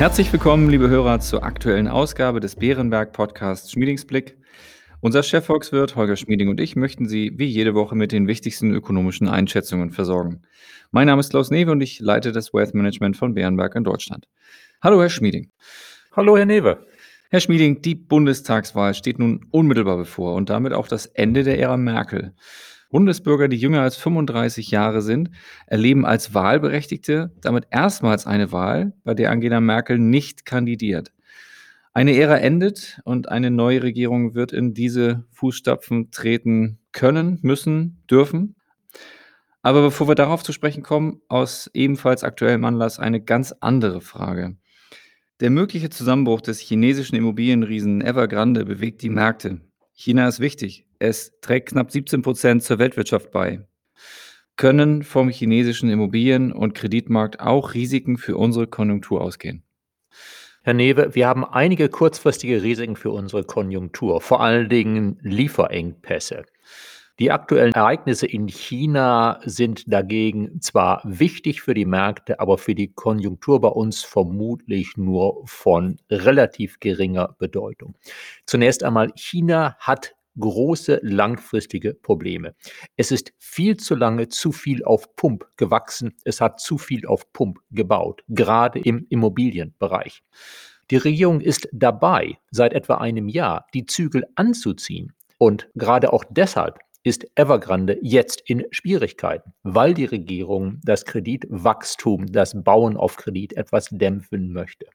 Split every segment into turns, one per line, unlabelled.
Herzlich willkommen, liebe Hörer, zur aktuellen Ausgabe des Bärenberg Podcasts Schmiedingsblick. Unser Chefvolkswirt Holger Schmieding und ich möchten Sie wie jede Woche mit den wichtigsten ökonomischen Einschätzungen versorgen. Mein Name ist Klaus Newe und ich leite das Wealth Management von Bärenberg in Deutschland. Hallo, Herr Schmieding.
Hallo, Herr Newe.
Herr Schmieding, die Bundestagswahl steht nun unmittelbar bevor und damit auch das Ende der Ära Merkel. Bundesbürger, die jünger als 35 Jahre sind, erleben als Wahlberechtigte damit erstmals eine Wahl, bei der Angela Merkel nicht kandidiert. Eine Ära endet und eine neue Regierung wird in diese Fußstapfen treten können, müssen, dürfen. Aber bevor wir darauf zu sprechen kommen, aus ebenfalls aktuellem Anlass eine ganz andere Frage. Der mögliche Zusammenbruch des chinesischen Immobilienriesen Evergrande bewegt die Märkte. China ist wichtig. Es trägt knapp 17 Prozent zur Weltwirtschaft bei. Können vom chinesischen Immobilien- und Kreditmarkt auch Risiken für unsere Konjunktur ausgehen?
Herr Newe, wir haben einige kurzfristige Risiken für unsere Konjunktur, vor allen Dingen Lieferengpässe. Die aktuellen Ereignisse in China sind dagegen zwar wichtig für die Märkte, aber für die Konjunktur bei uns vermutlich nur von relativ geringer Bedeutung. Zunächst einmal, China hat große langfristige Probleme. Es ist viel zu lange zu viel auf Pump gewachsen. Es hat zu viel auf Pump gebaut, gerade im Immobilienbereich. Die Regierung ist dabei, seit etwa einem Jahr die Zügel anzuziehen. Und gerade auch deshalb ist Evergrande jetzt in Schwierigkeiten, weil die Regierung das Kreditwachstum, das Bauen auf Kredit etwas dämpfen möchte.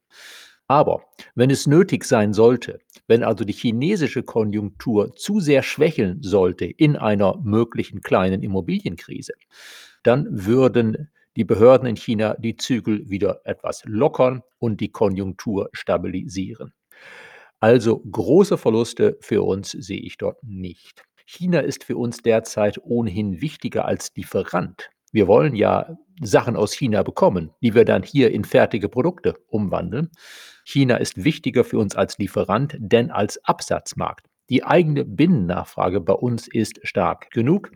Aber wenn es nötig sein sollte, wenn also die chinesische Konjunktur zu sehr schwächeln sollte in einer möglichen kleinen Immobilienkrise, dann würden die Behörden in China die Zügel wieder etwas lockern und die Konjunktur stabilisieren. Also große Verluste für uns sehe ich dort nicht. China ist für uns derzeit ohnehin wichtiger als Lieferant. Wir wollen ja Sachen aus China bekommen, die wir dann hier in fertige Produkte umwandeln. China ist wichtiger für uns als Lieferant, denn als Absatzmarkt. Die eigene Binnennachfrage bei uns ist stark genug.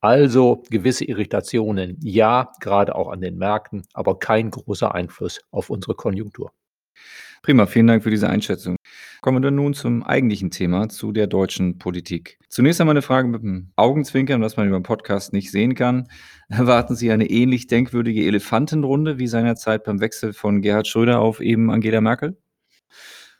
Also gewisse Irritationen, ja, gerade auch an den Märkten, aber kein großer Einfluss auf unsere Konjunktur.
Prima, vielen Dank für diese Einschätzung. Kommen wir nun zum eigentlichen Thema, zu der deutschen Politik. Zunächst einmal eine Frage mit dem Augenzwinkern, was man über den Podcast nicht sehen kann. Erwarten Sie eine ähnlich denkwürdige Elefantenrunde wie seinerzeit beim Wechsel von Gerhard Schröder auf eben Angela Merkel?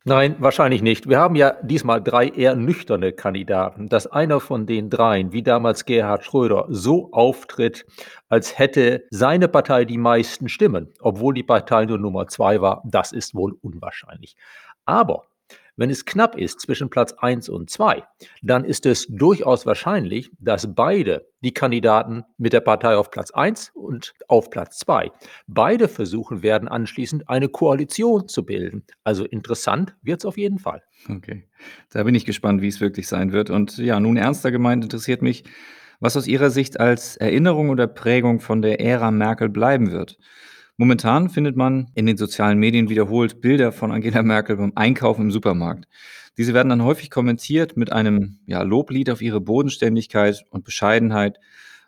Nein, wahrscheinlich nicht. Wir haben ja diesmal drei eher nüchterne Kandidaten. Dass einer von den dreien, wie damals Gerhard Schröder, so auftritt, als hätte seine Partei die meisten Stimmen, obwohl die Partei nur Nummer zwei war, das ist wohl unwahrscheinlich. Aber wenn es knapp ist zwischen Platz 1 und 2, dann ist es durchaus wahrscheinlich, dass beide die Kandidaten mit der Partei auf Platz 1 und auf Platz 2, beide versuchen werden, anschließend eine Koalition zu bilden. Also interessant wird es auf jeden Fall.
Okay, da bin ich gespannt, wie es wirklich sein wird. Und ja, nun ernster gemeint interessiert mich, was aus Ihrer Sicht als Erinnerung oder Prägung von der Ära Merkel bleiben wird. Momentan findet man in den sozialen Medien wiederholt Bilder von Angela Merkel beim Einkaufen im Supermarkt. Diese werden dann häufig kommentiert mit einem ja, Loblied auf ihre Bodenständigkeit und Bescheidenheit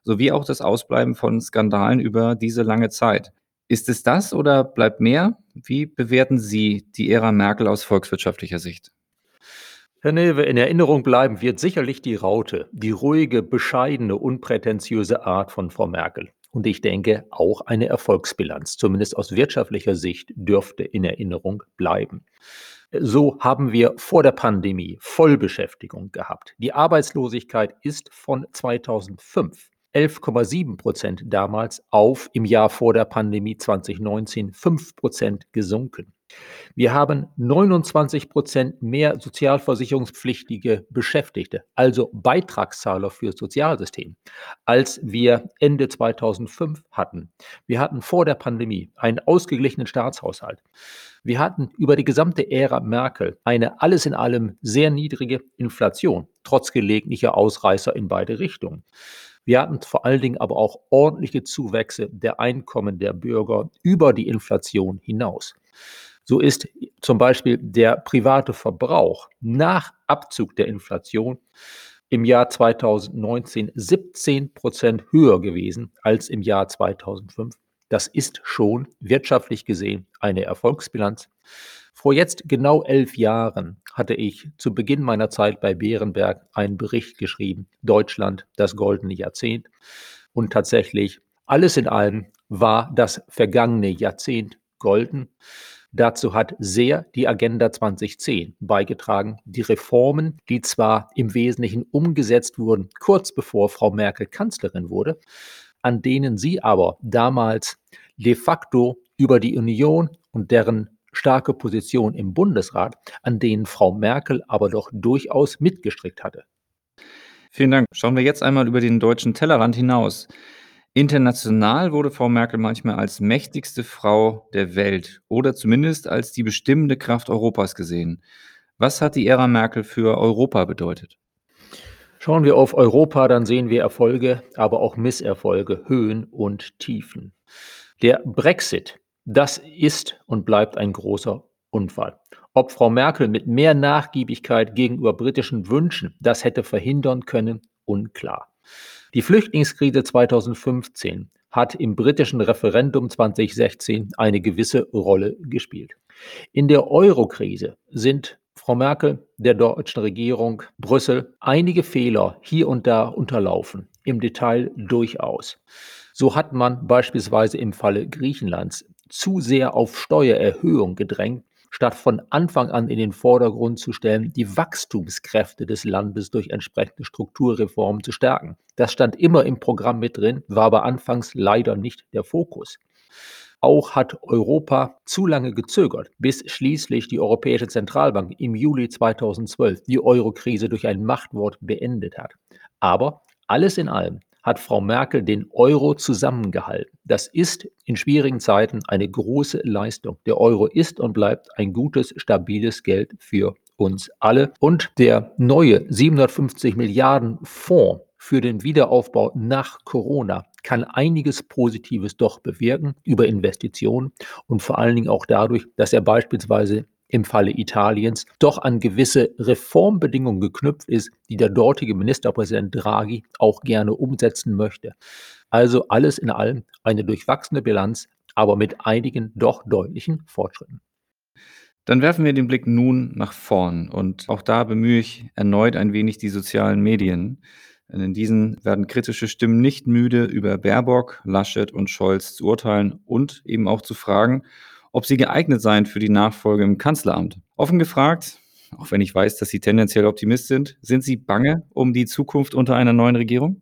sowie auch das Ausbleiben von Skandalen über diese lange Zeit. Ist es das oder bleibt mehr? Wie bewerten Sie die Ära Merkel aus volkswirtschaftlicher Sicht?
Herr Newe, in Erinnerung bleiben wird sicherlich die Raute, die ruhige, bescheidene, unprätentiöse Art von Frau Merkel. Und ich denke, auch eine Erfolgsbilanz, zumindest aus wirtschaftlicher Sicht, dürfte in Erinnerung bleiben. So haben wir vor der Pandemie Vollbeschäftigung gehabt. Die Arbeitslosigkeit ist von 2005 11,7 Prozent damals auf im Jahr vor der Pandemie 2019 5 Prozent gesunken. Wir haben 29 Prozent mehr sozialversicherungspflichtige Beschäftigte, also Beitragszahler für das Sozialsystem, als wir Ende 2005 hatten. Wir hatten vor der Pandemie einen ausgeglichenen Staatshaushalt. Wir hatten über die gesamte Ära Merkel eine alles in allem sehr niedrige Inflation, trotz gelegentlicher Ausreißer in beide Richtungen. Wir hatten vor allen Dingen aber auch ordentliche Zuwächse der Einkommen der Bürger über die Inflation hinaus. So ist zum Beispiel der private Verbrauch nach Abzug der Inflation im Jahr 2019 17 Prozent höher gewesen als im Jahr 2005. Das ist schon wirtschaftlich gesehen eine Erfolgsbilanz. Vor jetzt genau elf Jahren hatte ich zu Beginn meiner Zeit bei Bärenberg einen Bericht geschrieben, Deutschland, das goldene Jahrzehnt. Und tatsächlich, alles in allem war das vergangene Jahrzehnt golden. Dazu hat sehr die Agenda 2010 beigetragen. Die Reformen, die zwar im Wesentlichen umgesetzt wurden, kurz bevor Frau Merkel Kanzlerin wurde, an denen sie aber damals de facto über die Union und deren starke Position im Bundesrat, an denen Frau Merkel aber doch durchaus mitgestrickt hatte.
Vielen Dank. Schauen wir jetzt einmal über den deutschen Tellerrand hinaus. International wurde Frau Merkel manchmal als mächtigste Frau der Welt oder zumindest als die bestimmende Kraft Europas gesehen. Was hat die Ära Merkel für Europa bedeutet?
Schauen wir auf Europa, dann sehen wir Erfolge, aber auch Misserfolge, Höhen und Tiefen. Der Brexit, das ist und bleibt ein großer Unfall. Ob Frau Merkel mit mehr Nachgiebigkeit gegenüber britischen Wünschen das hätte verhindern können, unklar. Die Flüchtlingskrise 2015 hat im britischen Referendum 2016 eine gewisse Rolle gespielt. In der Euro-Krise sind Frau Merkel, der deutschen Regierung, Brüssel einige Fehler hier und da unterlaufen, im Detail durchaus. So hat man beispielsweise im Falle Griechenlands zu sehr auf Steuererhöhung gedrängt, statt von Anfang an in den Vordergrund zu stellen, die Wachstumskräfte des Landes durch entsprechende Strukturreformen zu stärken. Das stand immer im Programm mit drin, war aber anfangs leider nicht der Fokus. Auch hat Europa zu lange gezögert, bis schließlich die Europäische Zentralbank im Juli 2012 die Eurokrise durch ein Machtwort beendet hat. Aber alles in allem hat Frau Merkel den Euro zusammengehalten. Das ist in schwierigen Zeiten eine große Leistung. Der Euro ist und bleibt ein gutes, stabiles Geld für uns alle. Und der neue 750 Milliarden Fonds für den Wiederaufbau nach Corona kann einiges Positives doch bewirken über Investitionen und vor allen Dingen auch dadurch, dass er beispielsweise im Falle Italiens doch an gewisse Reformbedingungen geknüpft ist, die der dortige Ministerpräsident Draghi auch gerne umsetzen möchte. Also alles in allem eine durchwachsene Bilanz, aber mit einigen doch deutlichen Fortschritten.
Dann werfen wir den Blick nun nach vorn und auch da bemühe ich erneut ein wenig die sozialen Medien. Denn in diesen werden kritische Stimmen nicht müde, über Baerbock, Laschet und Scholz zu urteilen und eben auch zu fragen, ob sie geeignet seien für die Nachfolge im Kanzleramt. Offen gefragt, auch wenn ich weiß, dass Sie tendenziell Optimist sind, sind Sie bange um die Zukunft unter einer neuen Regierung?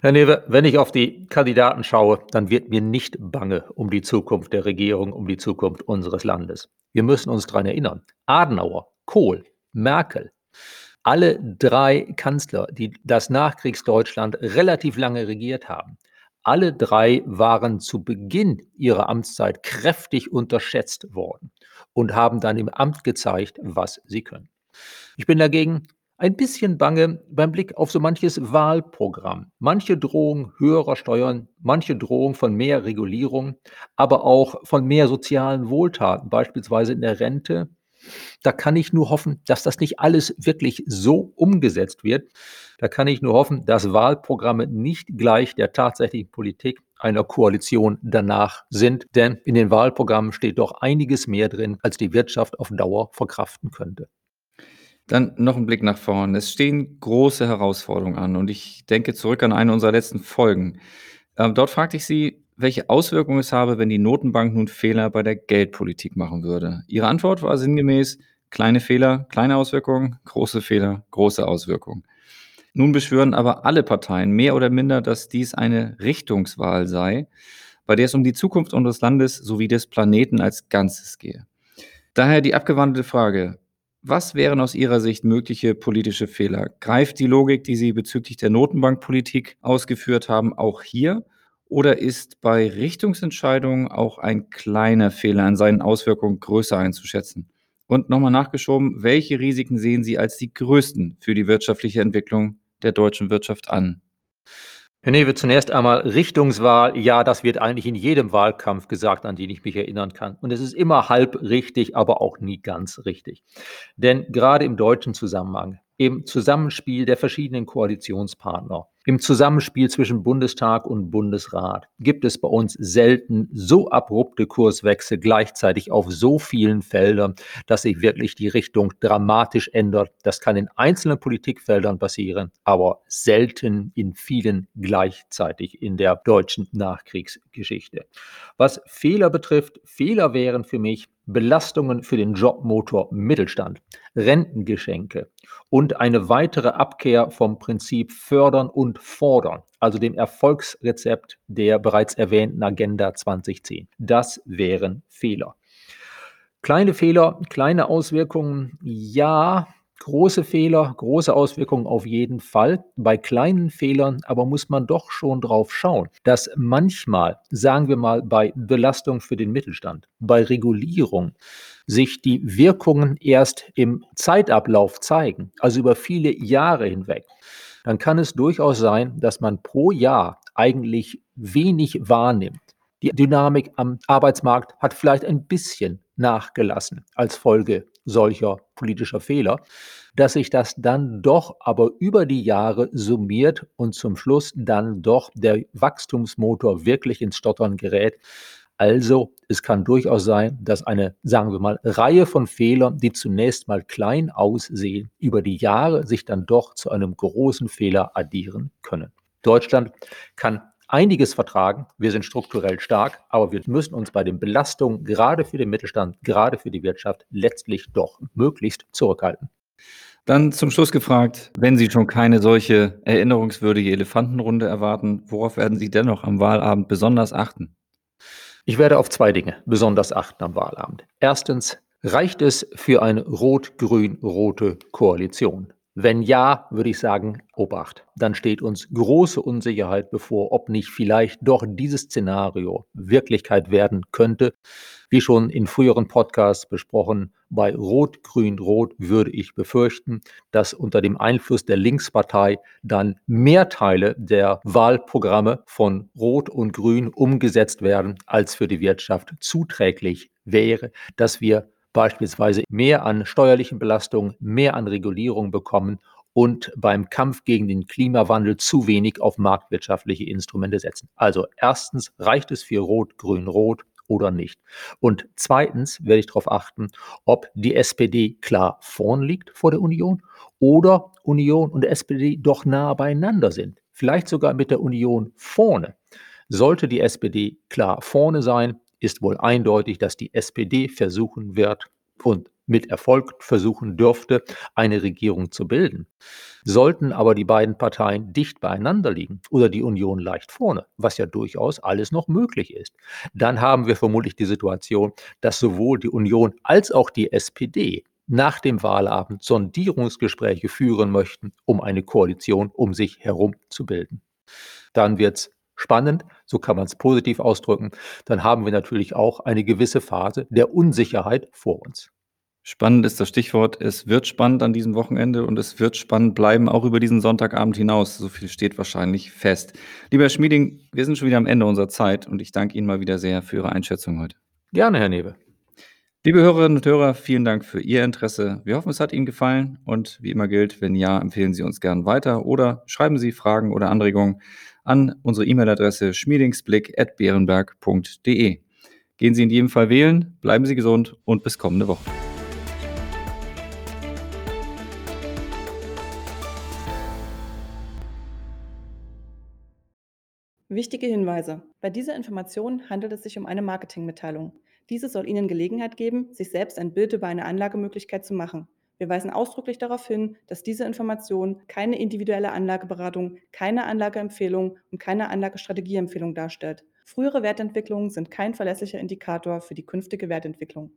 Herr Newe, wenn ich auf die Kandidaten schaue, dann wird mir nicht bange um die Zukunft der Regierung, um die Zukunft unseres Landes. Wir müssen uns daran erinnern. Adenauer, Kohl, Merkel, alle drei Kanzler, die das Nachkriegsdeutschland relativ lange regiert haben, alle drei waren zu Beginn ihrer Amtszeit kräftig unterschätzt worden und haben dann im Amt gezeigt, was sie können. Ich bin dagegen ein bisschen bange beim Blick auf so manches Wahlprogramm. Manche Drohung höherer Steuern, manche Drohung von mehr Regulierung, aber auch von mehr sozialen Wohltaten, beispielsweise in der Rente. Da kann ich nur hoffen, dass das nicht alles wirklich so umgesetzt wird, da kann ich nur hoffen, dass Wahlprogramme nicht gleich der tatsächlichen Politik einer Koalition danach sind, denn in den Wahlprogrammen steht doch einiges mehr drin, als die Wirtschaft auf Dauer verkraften könnte.
Dann noch ein Blick nach vorn. Es stehen große Herausforderungen an und ich denke zurück an eine unserer letzten Folgen. Ähm, dort fragte ich Sie, welche Auswirkungen es habe, wenn die Notenbank nun Fehler bei der Geldpolitik machen würde. Ihre Antwort war sinngemäß, kleine Fehler, kleine Auswirkungen, große Fehler, große Auswirkungen. Nun beschwören aber alle Parteien mehr oder minder, dass dies eine Richtungswahl sei, bei der es um die Zukunft unseres Landes sowie des Planeten als Ganzes gehe. Daher die abgewandelte Frage, was wären aus Ihrer Sicht mögliche politische Fehler? Greift die Logik, die Sie bezüglich der Notenbankpolitik ausgeführt haben, auch hier? Oder ist bei Richtungsentscheidungen auch ein kleiner Fehler in seinen Auswirkungen größer einzuschätzen? Und nochmal nachgeschoben, welche Risiken sehen Sie als die größten für die wirtschaftliche Entwicklung der deutschen Wirtschaft an?
Herr Newe, zunächst einmal Richtungswahl. Ja, das wird eigentlich in jedem Wahlkampf gesagt, an den ich mich erinnern kann. Und es ist immer halb richtig, aber auch nie ganz richtig. Denn gerade im deutschen Zusammenhang im Zusammenspiel der verschiedenen Koalitionspartner, im Zusammenspiel zwischen Bundestag und Bundesrat gibt es bei uns selten so abrupte Kurswechsel gleichzeitig auf so vielen Feldern, dass sich wirklich die Richtung dramatisch ändert. Das kann in einzelnen Politikfeldern passieren, aber selten in vielen gleichzeitig in der deutschen Nachkriegsgeschichte. Was Fehler betrifft, Fehler wären für mich Belastungen für den Jobmotor Mittelstand, Rentengeschenke und eine weitere Abkehr vom Prinzip fördern und fordern, also dem Erfolgsrezept der bereits erwähnten Agenda 2010. Das wären Fehler. Kleine Fehler, kleine Auswirkungen, ja, Große Fehler, große Auswirkungen auf jeden Fall. Bei kleinen Fehlern aber muss man doch schon drauf schauen, dass manchmal, sagen wir mal, bei Belastung für den Mittelstand, bei Regulierung, sich die Wirkungen erst im Zeitablauf zeigen, also über viele Jahre hinweg. Dann kann es durchaus sein, dass man pro Jahr eigentlich wenig wahrnimmt. Die Dynamik am Arbeitsmarkt hat vielleicht ein bisschen nachgelassen als Folge solcher politischer Fehler, dass sich das dann doch aber über die Jahre summiert und zum Schluss dann doch der Wachstumsmotor wirklich ins Stottern gerät. Also es kann durchaus sein, dass eine, sagen wir mal, Reihe von Fehlern, die zunächst mal klein aussehen, über die Jahre sich dann doch zu einem großen Fehler addieren können. Deutschland kann einiges vertragen. Wir sind strukturell stark, aber wir müssen uns bei den Belastungen gerade für den Mittelstand, gerade für die Wirtschaft letztlich doch möglichst zurückhalten.
Dann zum Schluss gefragt, wenn Sie schon keine solche erinnerungswürdige Elefantenrunde erwarten, worauf werden Sie dennoch am Wahlabend besonders achten?
Ich werde auf zwei Dinge besonders achten am Wahlabend. Erstens, reicht es für eine rot-grün-rote Koalition? Wenn ja, würde ich sagen, Obacht. Dann steht uns große Unsicherheit bevor, ob nicht vielleicht doch dieses Szenario Wirklichkeit werden könnte. Wie schon in früheren Podcasts besprochen, bei Rot, Grün, Rot würde ich befürchten, dass unter dem Einfluss der Linkspartei dann mehr Teile der Wahlprogramme von Rot und Grün umgesetzt werden, als für die Wirtschaft zuträglich wäre, dass wir beispielsweise mehr an steuerlichen Belastungen, mehr an Regulierung bekommen und beim Kampf gegen den Klimawandel zu wenig auf marktwirtschaftliche Instrumente setzen. Also erstens reicht es für Rot, Grün, Rot oder nicht. Und zweitens werde ich darauf achten, ob die SPD klar vorn liegt vor der Union oder Union und SPD doch nah beieinander sind. Vielleicht sogar mit der Union vorne. Sollte die SPD klar vorne sein, ist wohl eindeutig, dass die SPD versuchen wird und mit Erfolg versuchen dürfte, eine Regierung zu bilden. Sollten aber die beiden Parteien dicht beieinander liegen oder die Union leicht vorne, was ja durchaus alles noch möglich ist, dann haben wir vermutlich die Situation, dass sowohl die Union als auch die SPD nach dem Wahlabend Sondierungsgespräche führen möchten, um eine Koalition um sich herum zu bilden. Dann wird es spannend, so kann man es positiv ausdrücken, dann haben wir natürlich auch eine gewisse Phase der Unsicherheit vor uns.
Spannend ist das Stichwort. Es wird spannend an diesem Wochenende und es wird spannend bleiben, auch über diesen Sonntagabend hinaus. So viel steht wahrscheinlich fest. Lieber Herr Schmieding, wir sind schon wieder am Ende unserer Zeit und ich danke Ihnen mal wieder sehr für Ihre Einschätzung heute.
Gerne, Herr Newe.
Liebe Hörerinnen und Hörer, vielen Dank für Ihr Interesse. Wir hoffen, es hat Ihnen gefallen und wie immer gilt, wenn ja, empfehlen Sie uns gern weiter oder schreiben Sie Fragen oder Anregungen an unsere E-Mail-Adresse schmiedingsblick.beerenberg.de. Gehen Sie in jedem Fall wählen, bleiben Sie gesund und bis kommende Woche.
Wichtige Hinweise. Bei dieser Information handelt es sich um eine Marketingmitteilung. Diese soll Ihnen Gelegenheit geben, sich selbst ein Bild über eine Anlagemöglichkeit zu machen. Wir weisen ausdrücklich darauf hin, dass diese Information keine individuelle Anlageberatung, keine Anlageempfehlung und keine Anlagestrategieempfehlung darstellt. Frühere Wertentwicklungen sind kein verlässlicher Indikator für die künftige Wertentwicklung.